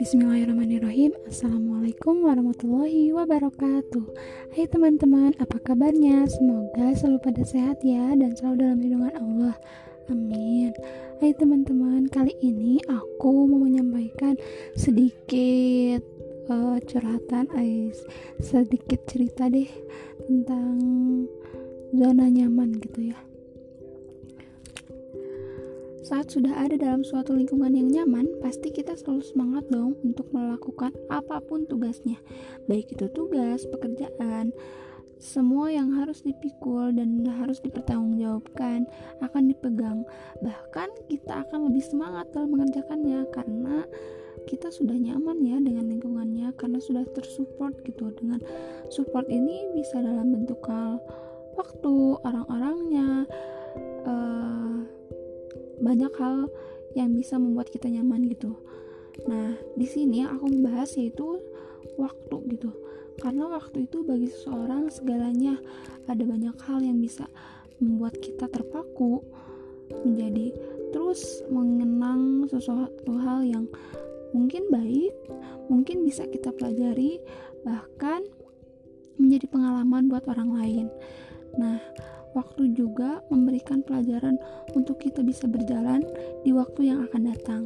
Bismillahirrahmanirrahim. Assalamualaikum warahmatullahi wabarakatuh. Hai teman-teman, apa kabarnya? Semoga selalu pada sehat ya Dan selalu dalam lindungan Allah. Amin. Hai teman-teman, kali ini aku mau menyampaikan sedikit uh, curhatan Ais Sedikit cerita deh Tentang zona nyaman gitu ya saat sudah ada dalam suatu lingkungan yang nyaman, pasti kita selalu semangat dong untuk melakukan apa pun tugasnya. Baik itu tugas, pekerjaan, semua yang harus dipikul dan harus dipertanggungjawabkan akan dipegang. Bahkan kita akan lebih semangat dalam mengerjakannya karena kita sudah nyaman ya dengan lingkungannya karena sudah tersupport gitu. Dengan support ini bisa dalam bentuk hal waktu, orang-orangnya, uh, banyak hal yang bisa membuat kita nyaman gitu. Nah, di sini aku membahas yaitu waktu gitu. Karena waktu itu bagi seseorang segalanya ada banyak hal yang bisa membuat kita terpaku menjadi terus mengenang sesuatu hal yang mungkin baik, mungkin bisa kita pelajari, bahkan menjadi pengalaman buat orang lain. Nah, waktu juga memberikan pelajaran untuk kita bisa berjalan di waktu yang akan datang.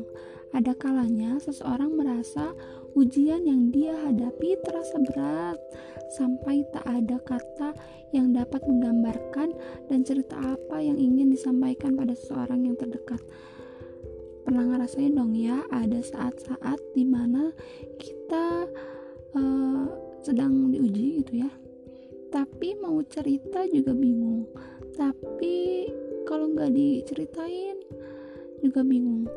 Ada kalanya seseorang merasa ujian yang dia hadapi terasa berat sampai tak ada kata yang dapat menggambarkan dan cerita apa yang ingin disampaikan pada seseorang yang terdekat. Pernah ngerasain dong ya, ada saat-saat di mana kita uh, sedang diuji gitu ya tapi mau cerita juga bingung. Tapi kalau nggak diceritain juga bingung.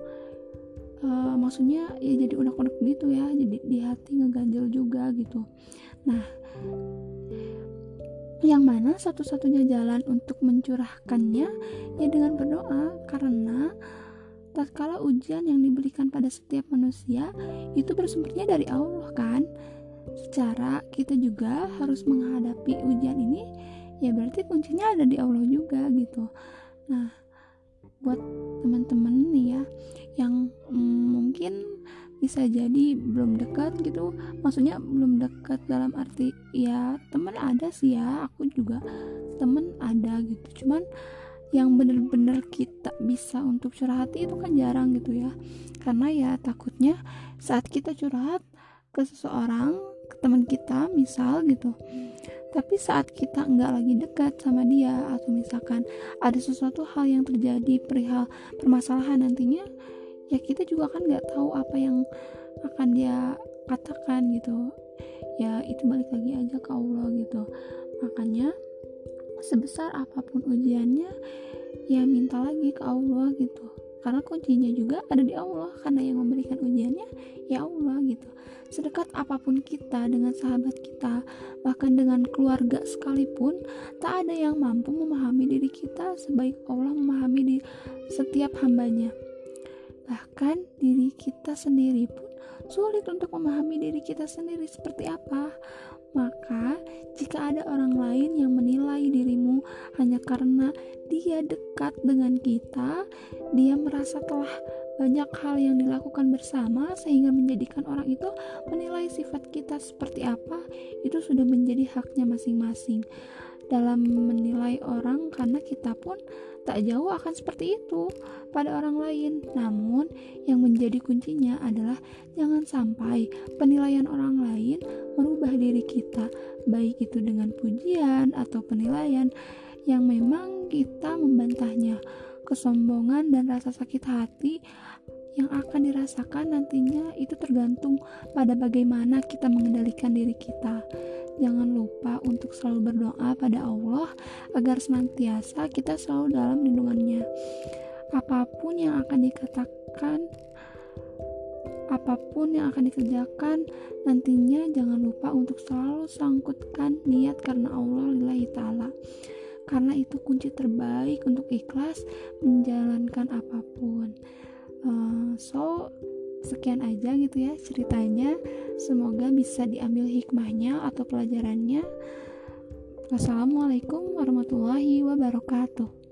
Uh, maksudnya ya jadi unek-unek gitu ya jadi di hati ngeganjel juga gitu. Nah yang mana satu-satunya jalan untuk mencurahkannya? Ya dengan berdoa karena tatkala ujian yang diberikan pada setiap manusia itu bersumbernya dari Allah kan secara kita juga harus menghadapi ujian ini ya berarti kuncinya ada di Allah juga gitu. Nah buat teman-teman nih ya yang mm, mungkin bisa jadi belum dekat gitu maksudnya belum dekat dalam arti ya teman ada sih ya aku juga temen ada gitu. Cuman yang bener-bener kita bisa untuk curhat itu kan jarang gitu ya. Karena ya takutnya saat kita curhat ke seseorang ke teman kita misal gitu. Tapi saat kita nggak lagi dekat sama dia atau misalkan ada sesuatu hal yang terjadi perihal permasalahan nantinya ya kita juga kan nggak tahu apa yang akan dia katakan gitu. Ya itu balik lagi aja ke Allah gitu. Makanya sebesar apa pun ujiannya ya minta lagi ke Allah gitu. Karena kuncinya juga ada di Allah karena yang memberikan sedekat apa pun kita dengan sahabat kita bahkan dengan keluarga sekalipun tak ada yang mampu memahami diri kita sebaik Allah memahami di setiap hambanya. Bahkan diri kita sendiri pun sulit untuk memahami diri kita sendiri seperti apa. Maka, jika ada orang lain yang menilai dirimu hanya karena dia dekat dengan kita, dia merasa telah banyak hal yang dilakukan bersama sehingga menjadikan orang itu menilai sifat kita seperti apa, itu sudah menjadi haknya masing-masing dalam menilai orang karena kita pun tak jauh akan seperti itu pada orang lain. Namun, yang menjadi kuncinya adalah jangan sampai penilaian orang lain merubah diri kita, baik itu dengan pujian atau penilaian yang memang kita membantahnya. Kesombongan dan rasa sakit hati yang akan dirasakan nantinya itu tergantung pada bagaimana kita mengendalikan diri kita. Jangan lupa untuk selalu berdoa pada Allah agar senantiasa kita selalu dalam lindungannya. Apa pun yang akan dikatakan, apa pun yang akan dikerjakan, nantinya jangan lupa untuk selalu sangkutkan niat karena Allah lillahi ta'ala. Karena itu kunci terbaik untuk ikhlas menjalankan apa pun. Uh, so, sekian aja gitu ya ceritanya. Semoga bisa diambil hikmahnya atau pelajarannya. Wassalamualaikum warahmatullahi wabarakatuh